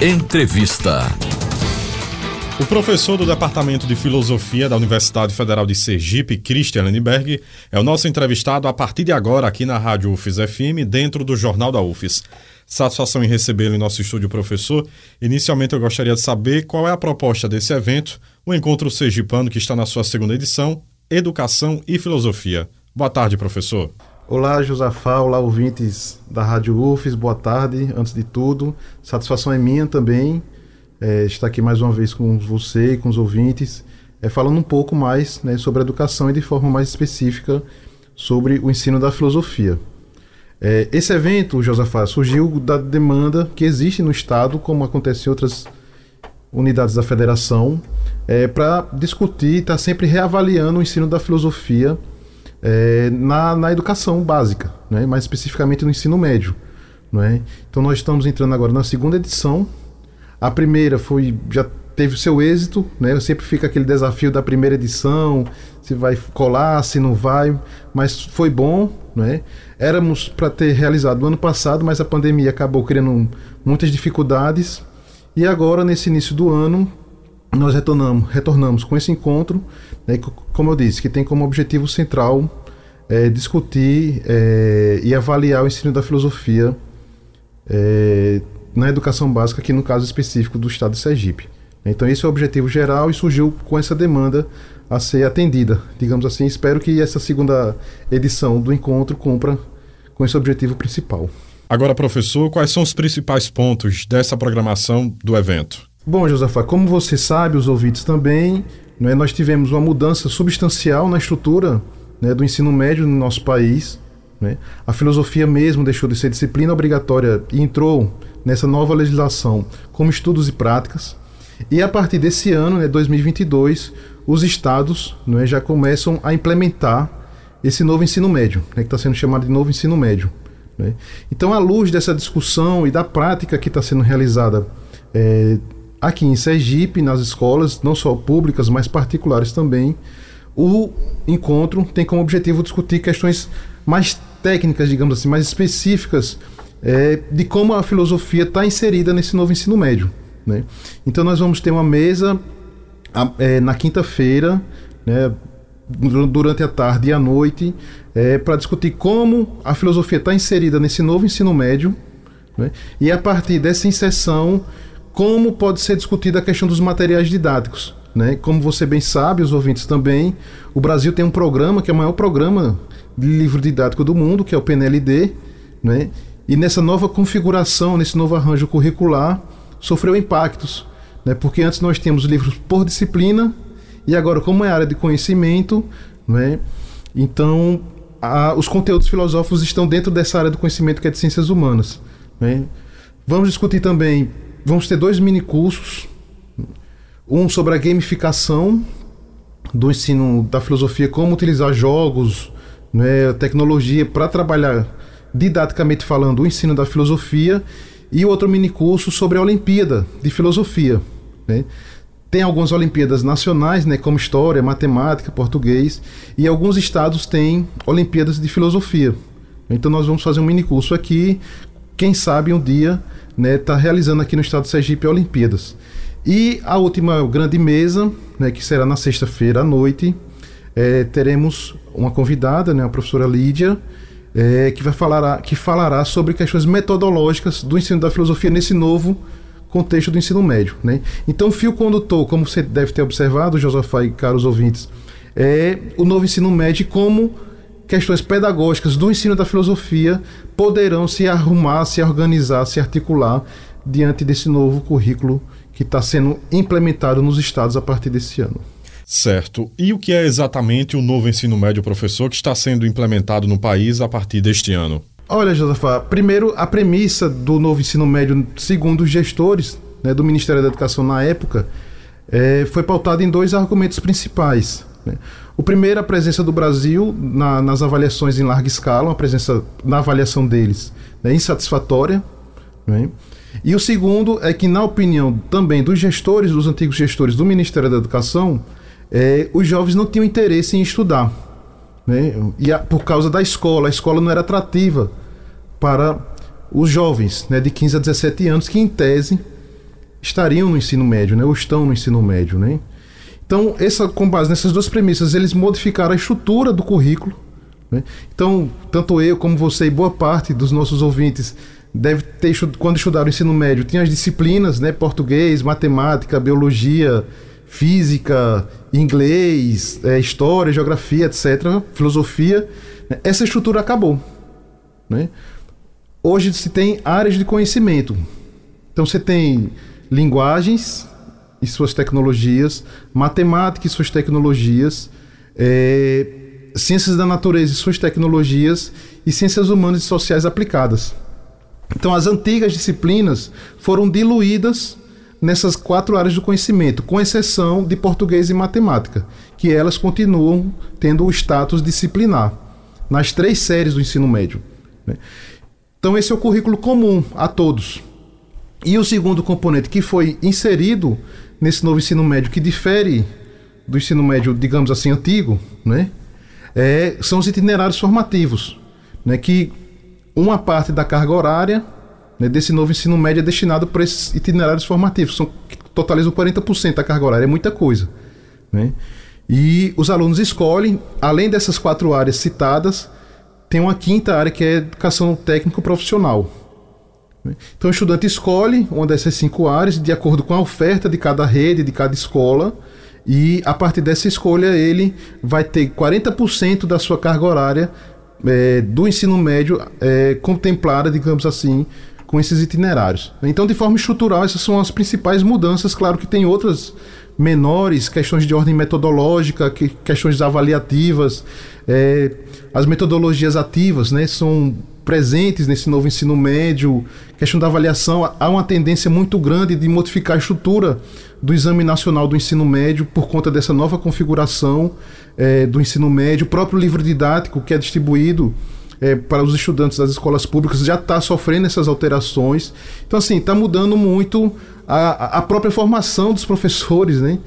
Entrevista. O professor do Departamento de Filosofia da Universidade Federal de Sergipe, Christian Lenberg, é o nosso entrevistado a partir de agora aqui na Rádio UFES FM, dentro do Jornal da UFES. Satisfação em recebê-lo em nosso estúdio, professor. Inicialmente, eu gostaria de saber qual é a proposta desse evento, o Encontro Sergipano, que está na sua segunda edição, Educação e Filosofia. Boa tarde, professor. Olá, Josafá, olá, ouvintes da Rádio UFES, boa tarde, antes de tudo. Satisfação é minha também é, estar aqui mais uma vez com você e com os ouvintes, é, falando um pouco mais né, sobre a educação e de forma mais específica sobre o ensino da filosofia. É, esse evento, Josafá, surgiu da demanda que existe no Estado, como acontece em outras unidades da federação, é, para discutir, estar tá sempre reavaliando o ensino da filosofia é, na, na educação básica, né, mais especificamente no ensino médio. Não é? Então nós estamos entrando agora na segunda edição a primeira foi já teve o seu êxito, né? Sempre fica aquele desafio da primeira edição, se vai colar, se não vai, mas foi bom, né? Éramos para ter realizado no ano passado, mas a pandemia acabou criando muitas dificuldades. E agora nesse início do ano nós retornamos, retornamos com esse encontro, né, como eu disse, que tem como objetivo central é, discutir é, e avaliar o ensino da filosofia é, na educação básica, aqui no caso específico do estado de Sergipe. Então esse é o objetivo geral e surgiu com essa demanda a ser atendida, digamos assim. Espero que essa segunda edição do encontro cumpra com esse objetivo principal. Agora, professor, quais são os principais pontos dessa programação do evento? Bom, Josafá, como você sabe, os ouvintes também, né, nós tivemos uma mudança substancial na estrutura né, do ensino médio no nosso país. Né? A filosofia mesmo deixou de ser disciplina obrigatória e entrou nessa nova legislação como estudos e práticas. E a partir desse ano, né, 2022, os estados né, já começam a implementar esse novo ensino médio, né, que está sendo chamado de novo ensino médio. Né? Então, à luz dessa discussão e da prática que está sendo realizada é, aqui em Sergipe, nas escolas, não só públicas, mas particulares também, o encontro tem como objetivo discutir questões mais técnicas, digamos assim, mais específicas é, de como a filosofia está inserida nesse novo ensino médio. Né? Então nós vamos ter uma mesa é, na quinta-feira, né, durante a tarde e a noite, é, para discutir como a filosofia está inserida nesse novo ensino médio né, e a partir dessa inserção como pode ser discutida a questão dos materiais didáticos. Né? Como você bem sabe, os ouvintes também, o Brasil tem um programa que é o maior programa de livro didático do mundo, que é o PNLD, né? e nessa nova configuração, nesse novo arranjo curricular, sofreu impactos. Né? Porque antes nós tínhamos livros por disciplina, e agora, como é área de conhecimento, né? então a, os conteúdos filosóficos estão dentro dessa área do conhecimento que é de ciências humanas. Né? Vamos discutir também, vamos ter dois mini cursos, um sobre a gamificação do ensino da filosofia, como utilizar jogos, né, tecnologia para trabalhar didaticamente falando o ensino da filosofia e outro mini curso sobre a Olimpíada de Filosofia. Né? Tem algumas Olimpíadas nacionais, né, como História, Matemática, Português, e alguns estados têm Olimpíadas de Filosofia. Então nós vamos fazer um mini curso aqui, quem sabe um dia né, tá realizando aqui no estado de Sergipe Olimpíadas. E a última grande mesa, né, que será na sexta-feira à noite, é, teremos uma convidada, né, a professora Lídia, é, que vai falar que falará sobre questões metodológicas do ensino da filosofia nesse novo contexto do ensino médio. Né? Então, fio condutor, como você deve ter observado, Josafá e caros ouvintes, é o novo ensino médio como questões pedagógicas do ensino da filosofia poderão se arrumar, se organizar, se articular diante desse novo currículo que está sendo implementado nos estados a partir desse ano. Certo. E o que é exatamente o novo ensino médio, professor, que está sendo implementado no país a partir deste ano? Olha, Josafá, primeiro a premissa do novo ensino médio, segundo os gestores né, do Ministério da Educação na época, é, foi pautada em dois argumentos principais. Né? O primeiro, a presença do Brasil na, nas avaliações em larga escala, uma presença na avaliação deles né, insatisfatória. Né? E o segundo é que, na opinião também dos gestores, dos antigos gestores do Ministério da Educação, é, os jovens não tinham interesse em estudar. Né? E a, por causa da escola, a escola não era atrativa para os jovens né, de 15 a 17 anos, que em tese estariam no ensino médio, né? Ou estão no ensino médio, né? Então, essa, com base nessas duas premissas, eles modificaram a estrutura do currículo. Né? Então, tanto eu como você e boa parte dos nossos ouvintes deve ter quando estudaram o ensino médio tinha as disciplinas, né? Português, matemática, biologia, física, inglês, é, história, geografia, etc., filosofia. Né? Essa estrutura acabou. Né? Hoje se tem áreas de conhecimento. Então você tem linguagens e suas tecnologias, matemática e suas tecnologias, é, ciências da natureza e suas tecnologias e ciências humanas e sociais aplicadas. Então as antigas disciplinas foram diluídas nessas quatro áreas do conhecimento, com exceção de português e matemática, que elas continuam tendo o status disciplinar nas três séries do ensino médio. Né? Então, esse é o currículo comum a todos. E o segundo componente que foi inserido nesse novo ensino médio, que difere do ensino médio, digamos assim, antigo, né? É, são os itinerários formativos, né? que uma parte da carga horária né, desse novo ensino médio é destinado para esses itinerários formativos, são, que totalizam 40% da carga horária, é muita coisa. Né? E os alunos escolhem, além dessas quatro áreas citadas, tem uma quinta área que é educação técnico-profissional. Né? Então o estudante escolhe uma dessas cinco áreas de acordo com a oferta de cada rede, de cada escola, e a partir dessa escolha ele vai ter 40% da sua carga horária é, do ensino médio é, contemplada, digamos assim, com esses itinerários. Então, de forma estrutural, essas são as principais mudanças. Claro que tem outras menores, questões de ordem metodológica, que, questões avaliativas, é, as metodologias ativas, né, são presentes nesse novo ensino médio, questão da avaliação, há uma tendência muito grande de modificar a estrutura do Exame Nacional do Ensino Médio por conta dessa nova configuração é, do ensino médio, o próprio livro didático que é distribuído é, para os estudantes das escolas públicas já está sofrendo essas alterações. Então, assim, está mudando muito a, a própria formação dos professores, né?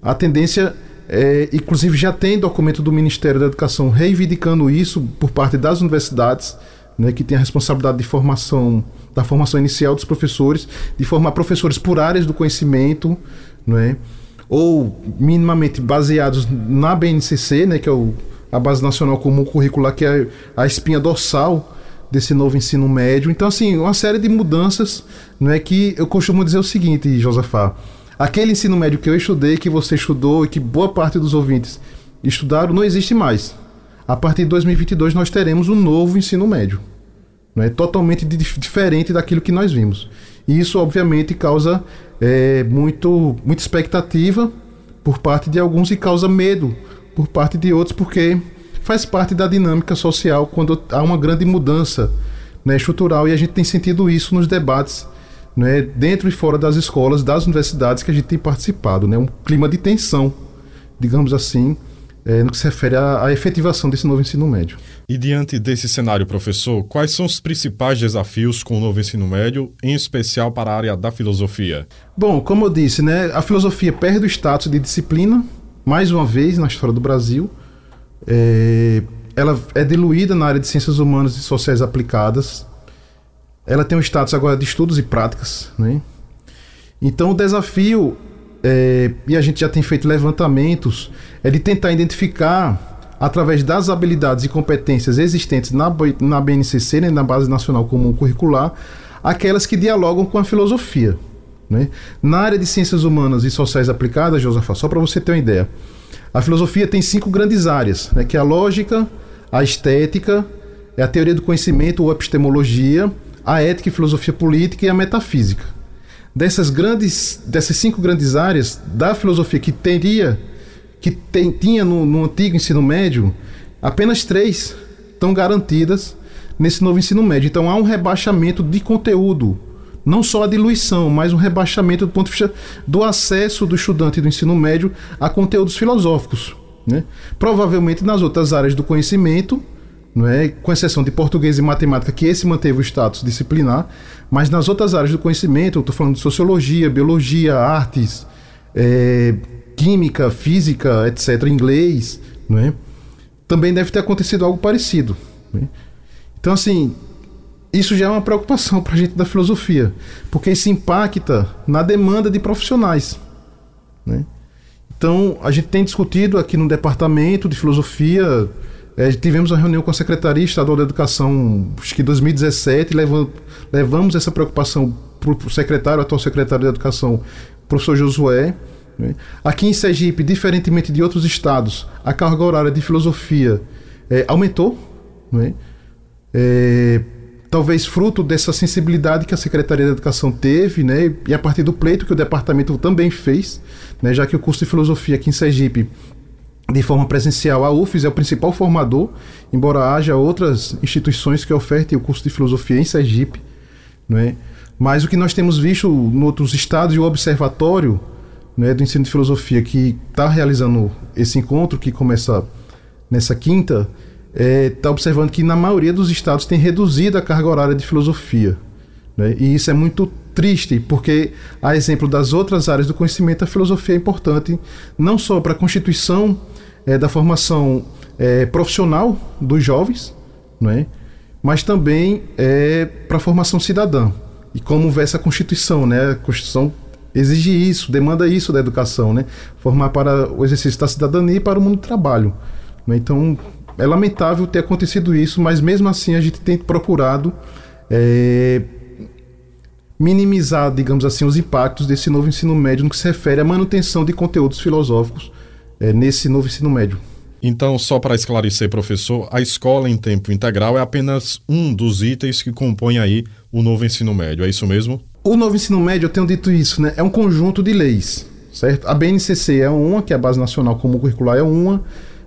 A tendência, é, inclusive, já tem documento do Ministério da Educação reivindicando isso por parte das universidades, né, que tem a responsabilidade de formação, da formação inicial dos professores, de formar professores por áreas do conhecimento, né? ou minimamente baseados na BNCC, né, que é o a Base Nacional Comum Curricular, que é a espinha dorsal desse novo ensino médio. Então, assim, uma série de mudanças, não é que eu costumo dizer o seguinte, Josafá, aquele ensino médio que eu estudei, que você estudou e que boa parte dos ouvintes estudaram, não existe mais. A partir de 2022 nós teremos um novo ensino médio, não é? Totalmente diferente daquilo que nós vimos. E isso, obviamente, causa é, muito, muita expectativa por parte de alguns e causa medo por parte de outros, porque faz parte da dinâmica social quando há uma grande mudança né, estrutural e a gente tem sentido isso nos debates né, dentro e fora das escolas, das universidades que a gente tem participado, né, um clima de tensão, digamos assim, é, no que se refere à, à efetivação desse novo ensino médio. E diante desse cenário, professor, quais são os principais desafios com o novo ensino médio, em especial para a área da filosofia? Bom, como eu disse, né, a filosofia perde o status de disciplina mais uma vez na história do Brasil. É, ela é diluída na área de ciências humanas e sociais aplicadas. Ela tem um status agora de estudos e práticas. Né? Então o desafio, é, e a gente já tem feito levantamentos, é de tentar identificar, através das habilidades e competências existentes na, na BNCC, né, na Base Nacional Comum Curricular, aquelas que dialogam com a filosofia. Né? Na área de ciências humanas e sociais aplicadas, Josafá, só para você ter uma ideia, a filosofia tem cinco grandes áreas, né? que é a lógica, a estética, é a teoria do conhecimento ou epistemologia, a ética e filosofia política e a metafísica. Dessas grandes, dessas cinco grandes áreas da filosofia que teria, que tem, tinha no, no antigo ensino médio, apenas três estão garantidas nesse novo ensino médio. Então há um rebaixamento de conteúdo não só a diluição, mas um rebaixamento do ponto de vista do acesso do estudante do ensino médio a conteúdos filosóficos. Né? Provavelmente nas outras áreas do conhecimento, não é? com exceção de português e matemática, que esse manteve o status disciplinar, mas nas outras áreas do conhecimento, eu estou falando de sociologia, biologia, artes, é, química, física, etc., inglês, não é? também deve ter acontecido algo parecido. Né? Então, assim, isso já é uma preocupação para a gente da filosofia, porque isso impacta na demanda de profissionais. Né? Então, a gente tem discutido aqui no departamento de filosofia, é, tivemos uma reunião com a Secretaria Estadual da Educação, acho que em 2017, levamos, levamos essa preocupação para o secretário, atual secretário de Educação, professor Josué. Né? Aqui em Sergipe, diferentemente de outros estados, a carga horária de filosofia é, aumentou. Né? É, talvez fruto dessa sensibilidade que a Secretaria de Educação teve, né? e a partir do pleito que o departamento também fez, né? já que o curso de filosofia aqui em Sergipe de forma presencial. A UFES é o principal formador, embora haja outras instituições que ofertem o curso de filosofia em Sergipe. Né? Mas o que nós temos visto em outros estados e o observatório né, do ensino de filosofia que está realizando esse encontro, que começa nessa quinta, está é, tá observando que na maioria dos estados tem reduzido a carga horária de filosofia. Né? E isso é muito triste, porque, a exemplo das outras áreas do conhecimento, a filosofia é importante não só para a constituição é, da formação é, profissional dos jovens, não é? mas também é, para a formação cidadã. E como vê essa Constituição, né? A Constituição exige isso, demanda isso da educação, né? Formar para o exercício da cidadania e para o mundo do trabalho. Né? Então, é lamentável ter acontecido isso, mas mesmo assim a gente tem procurado é, minimizar, digamos assim, os impactos desse novo ensino médio no que se refere à manutenção de conteúdos filosóficos é, nesse novo ensino médio. Então, só para esclarecer, professor, a escola em tempo integral é apenas um dos itens que compõem aí o novo ensino médio, é isso mesmo? O novo ensino médio, eu tenho dito isso, né? É um conjunto de leis, certo? A BNCC é uma, que é a Base Nacional Comum Curricular é uma.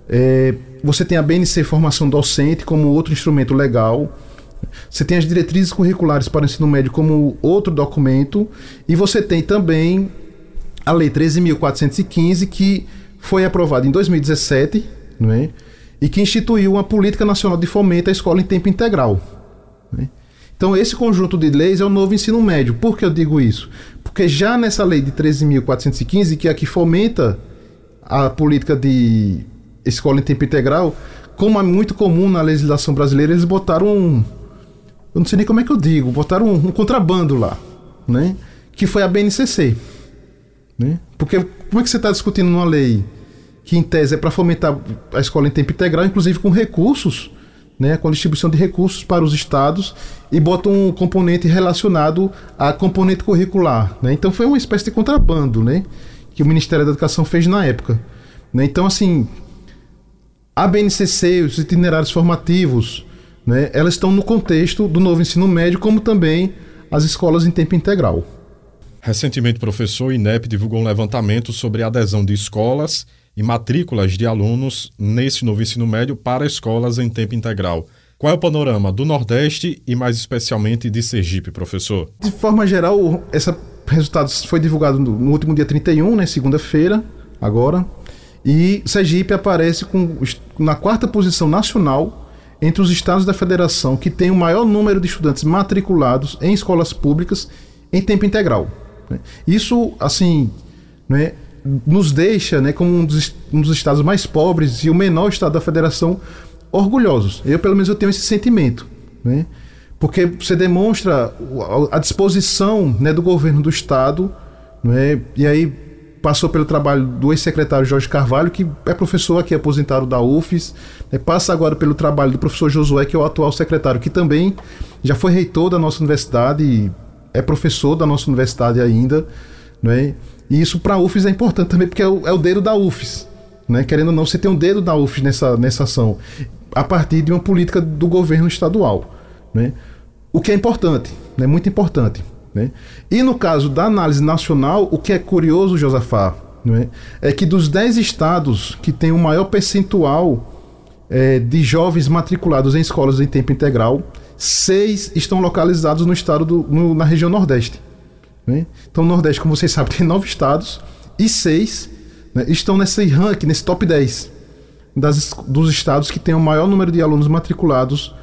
É, você tem a BNC Formação Docente como outro instrumento legal. Você tem as diretrizes curriculares para o ensino médio como outro documento. E você tem também a Lei 13.415, que foi aprovada em 2017, não é? e que instituiu uma política nacional de fomento à escola em tempo integral. Né? Então, esse conjunto de leis é o novo ensino médio. Por que eu digo isso? Porque já nessa lei de 13.415, que é a que fomenta a política de escola em tempo integral, como é muito comum na legislação brasileira, eles botaram um. Eu não sei nem como é que eu digo, botaram um, um contrabando lá, né? Que foi a BNCC. Né? Porque como é que você está discutindo numa lei que em tese é para fomentar a escola em tempo integral, inclusive com recursos, né, com distribuição de recursos para os estados e bota um componente relacionado a componente curricular, né? Então foi uma espécie de contrabando, né, que o Ministério da Educação fez na época, né? Então assim, a BNCC, os itinerários formativos, né, elas estão no contexto do novo ensino médio, como também as escolas em tempo integral. Recentemente, o professor INEP divulgou um levantamento sobre a adesão de escolas e matrículas de alunos nesse novo ensino médio para escolas em tempo integral. Qual é o panorama do Nordeste e mais especialmente de Sergipe, professor? De forma geral, esse resultado foi divulgado no último dia 31, né, segunda-feira, agora. E Sergipe aparece com, na quarta posição nacional entre os estados da federação que tem o maior número de estudantes matriculados em escolas públicas em tempo integral. Né? Isso, assim, né, nos deixa né, como um dos, um dos estados mais pobres e o menor estado da federação orgulhosos. Eu, pelo menos, eu tenho esse sentimento. Né? Porque você demonstra a disposição né, do governo do estado, né, e aí passou pelo trabalho do ex-secretário Jorge Carvalho, que é professor aqui aposentado da UFES, né, passa agora pelo trabalho do professor Josué, que é o atual secretário, que também já foi reitor da nossa universidade é professor da nossa universidade ainda. Né? E isso para a UFES é importante também, porque é o, é o, dedo da UFES. Né? Querendo ou não, você tem um dedo da UFES nessa, nessa ação, a partir de uma política do governo estadual. Né? O que é importante, né? muito importante. Né? E no caso da análise nacional, o que é curioso, Josafá, né? é que dos 10 estados que têm o maior percentual é, de jovens matriculados em escolas em tempo integral, seis estão localizados no estado do, no, na região Nordeste. Né? Então, o Nordeste, como vocês sabem, tem nove estados e seis né, estão nesse ranking, nesse top 10 das, dos estados que têm o maior número de alunos matriculados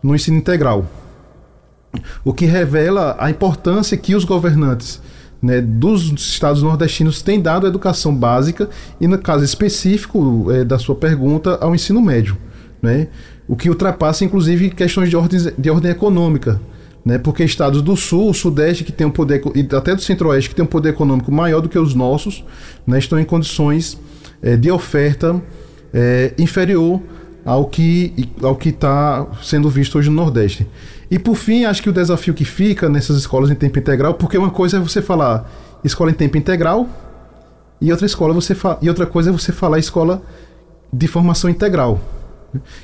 no ensino integral. O que revela a importância que os governantes né, dos estados nordestinos têm dado à educação básica e, no caso específico é, da sua pergunta, ao ensino médio. Né? O que ultrapassa, inclusive, questões de ordem, de ordem econômica né? Porque estados do sul, sudeste que tem um poder e até do centro-oeste que tem um poder econômico maior do que os nossos, né? Estão em condições é, de oferta é, inferior ao que ao que está sendo visto hoje no Nordeste. E por fim, acho que o desafio que fica nessas escolas em tempo integral, porque uma coisa é você falar escola em tempo integral e outra escola você e outra coisa é você falar escola de formação integral,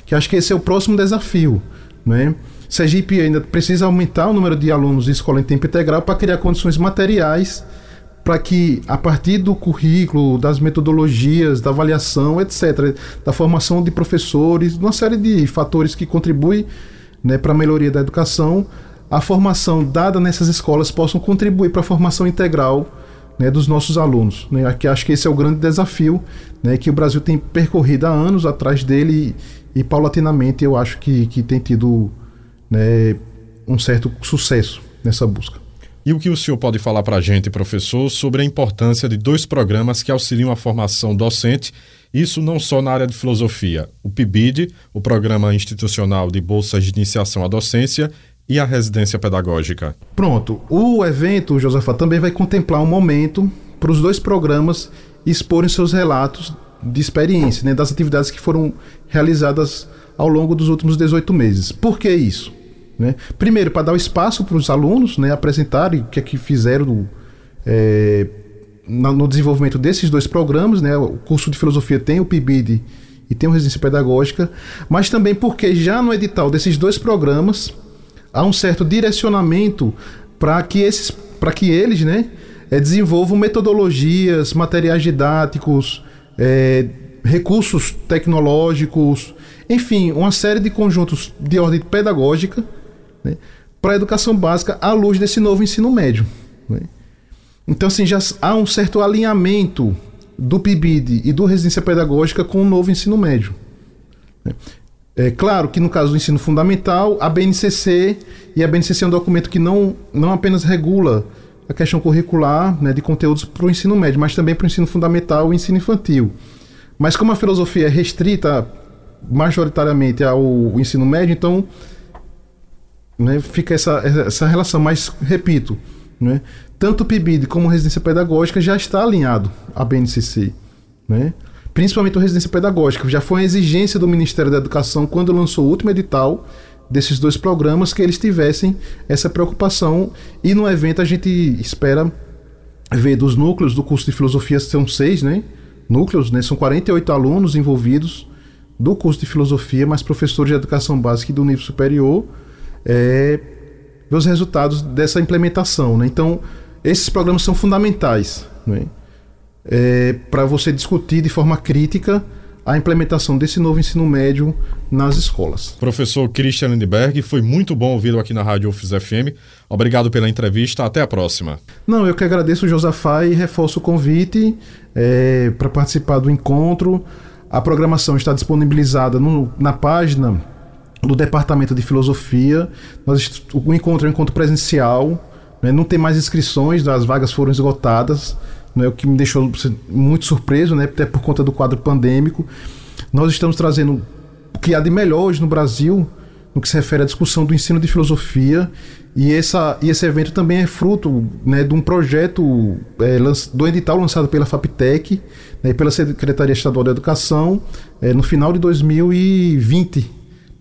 que acho que esse é o próximo desafio, né? Sergipe ainda precisa aumentar o número de alunos de escola em tempo integral para criar condições materiais para que, a partir do currículo, das metodologias, da avaliação, etc., da formação de professores, uma série de fatores que contribuem né, para a melhoria da educação, a formação dada nessas escolas possam contribuir para a formação integral né, dos nossos alunos. Né? Aqui, acho que esse é o grande desafio né, que o Brasil tem percorrido há anos atrás dele e, e paulatinamente eu acho que, que tem tido né, um certo sucesso nessa busca. E o que o senhor pode falar para a gente, professor, sobre a importância de dois programas que auxiliam a formação docente, isso não só na área de filosofia, o PIBID, o Programa Institucional de Bolsas de Iniciação à Docência, e a residência pedagógica? Pronto. O evento, Josefa, também vai contemplar um momento para os dois programas exporem seus relatos de experiência, né, das atividades que foram realizadas ao longo dos últimos 18 meses. Por que isso? Né? Primeiro, para dar o espaço para os alunos né, apresentarem o que é que fizeram é, no desenvolvimento desses dois programas. Né? O curso de filosofia tem o PIBID e tem o Residência Pedagógica, mas também porque já no edital desses dois programas há um certo direcionamento para que, esses, que eles né, é, desenvolvam metodologias, materiais didáticos, é, recursos tecnológicos, enfim, uma série de conjuntos de ordem pedagógica né, para a educação básica à luz desse novo ensino médio. Né? Então, assim, já há um certo alinhamento do PIBID e do residência pedagógica com o novo ensino médio. Né? É claro que no caso do ensino fundamental, a BNCC, e a BNCC é um documento que não, não apenas regula a questão curricular né, de conteúdos para o ensino médio, mas também para o ensino fundamental e ensino infantil. Mas como a filosofia é restrita majoritariamente ao ensino médio, então né, fica essa, essa relação. Mas, repito, né, tanto o PIBID como a residência pedagógica já está alinhado à BNCC. Né? Principalmente a residência pedagógica. Já foi uma exigência do Ministério da Educação quando lançou o último edital desses dois programas que eles tivessem essa preocupação. E no evento a gente espera ver dos núcleos do curso de filosofia, são seis, né? Núcleos, né? São 48 alunos envolvidos do curso de filosofia, mais professores de educação básica e do nível superior é, ver os resultados dessa implementação. Né? Então, esses programas são fundamentais né? é, para você discutir de forma crítica a implementação desse novo ensino médio nas escolas. Professor Christian Lindbergh, foi muito bom ouvi-lo aqui na Rádio UFIS FM. Obrigado pela entrevista, até a próxima. Não, eu que agradeço, Josafá, e reforço o convite é, para participar do encontro. A programação está disponibilizada no, na página do Departamento de Filosofia. Nós, o encontro é um encontro presencial, né? não tem mais inscrições, as vagas foram esgotadas, né? o que me deixou muito surpreso, né? até por conta do quadro pandêmico. Nós estamos trazendo o que há de melhor hoje no Brasil, no que se refere à discussão do ensino de filosofia. E, essa, e esse evento também é fruto né, de um projeto é, do edital lançado pela FAPTEC né, e pela Secretaria Estadual da Educação é, no final de 2020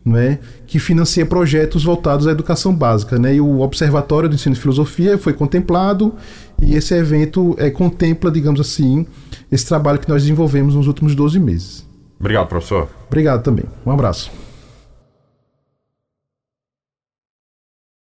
né, que financia projetos voltados à educação básica. Né, e o Observatório do Ensino de Filosofia foi contemplado e esse evento é, contempla, digamos assim, esse trabalho que nós desenvolvemos nos últimos 12 meses. Obrigado, professor. Obrigado também. Um abraço.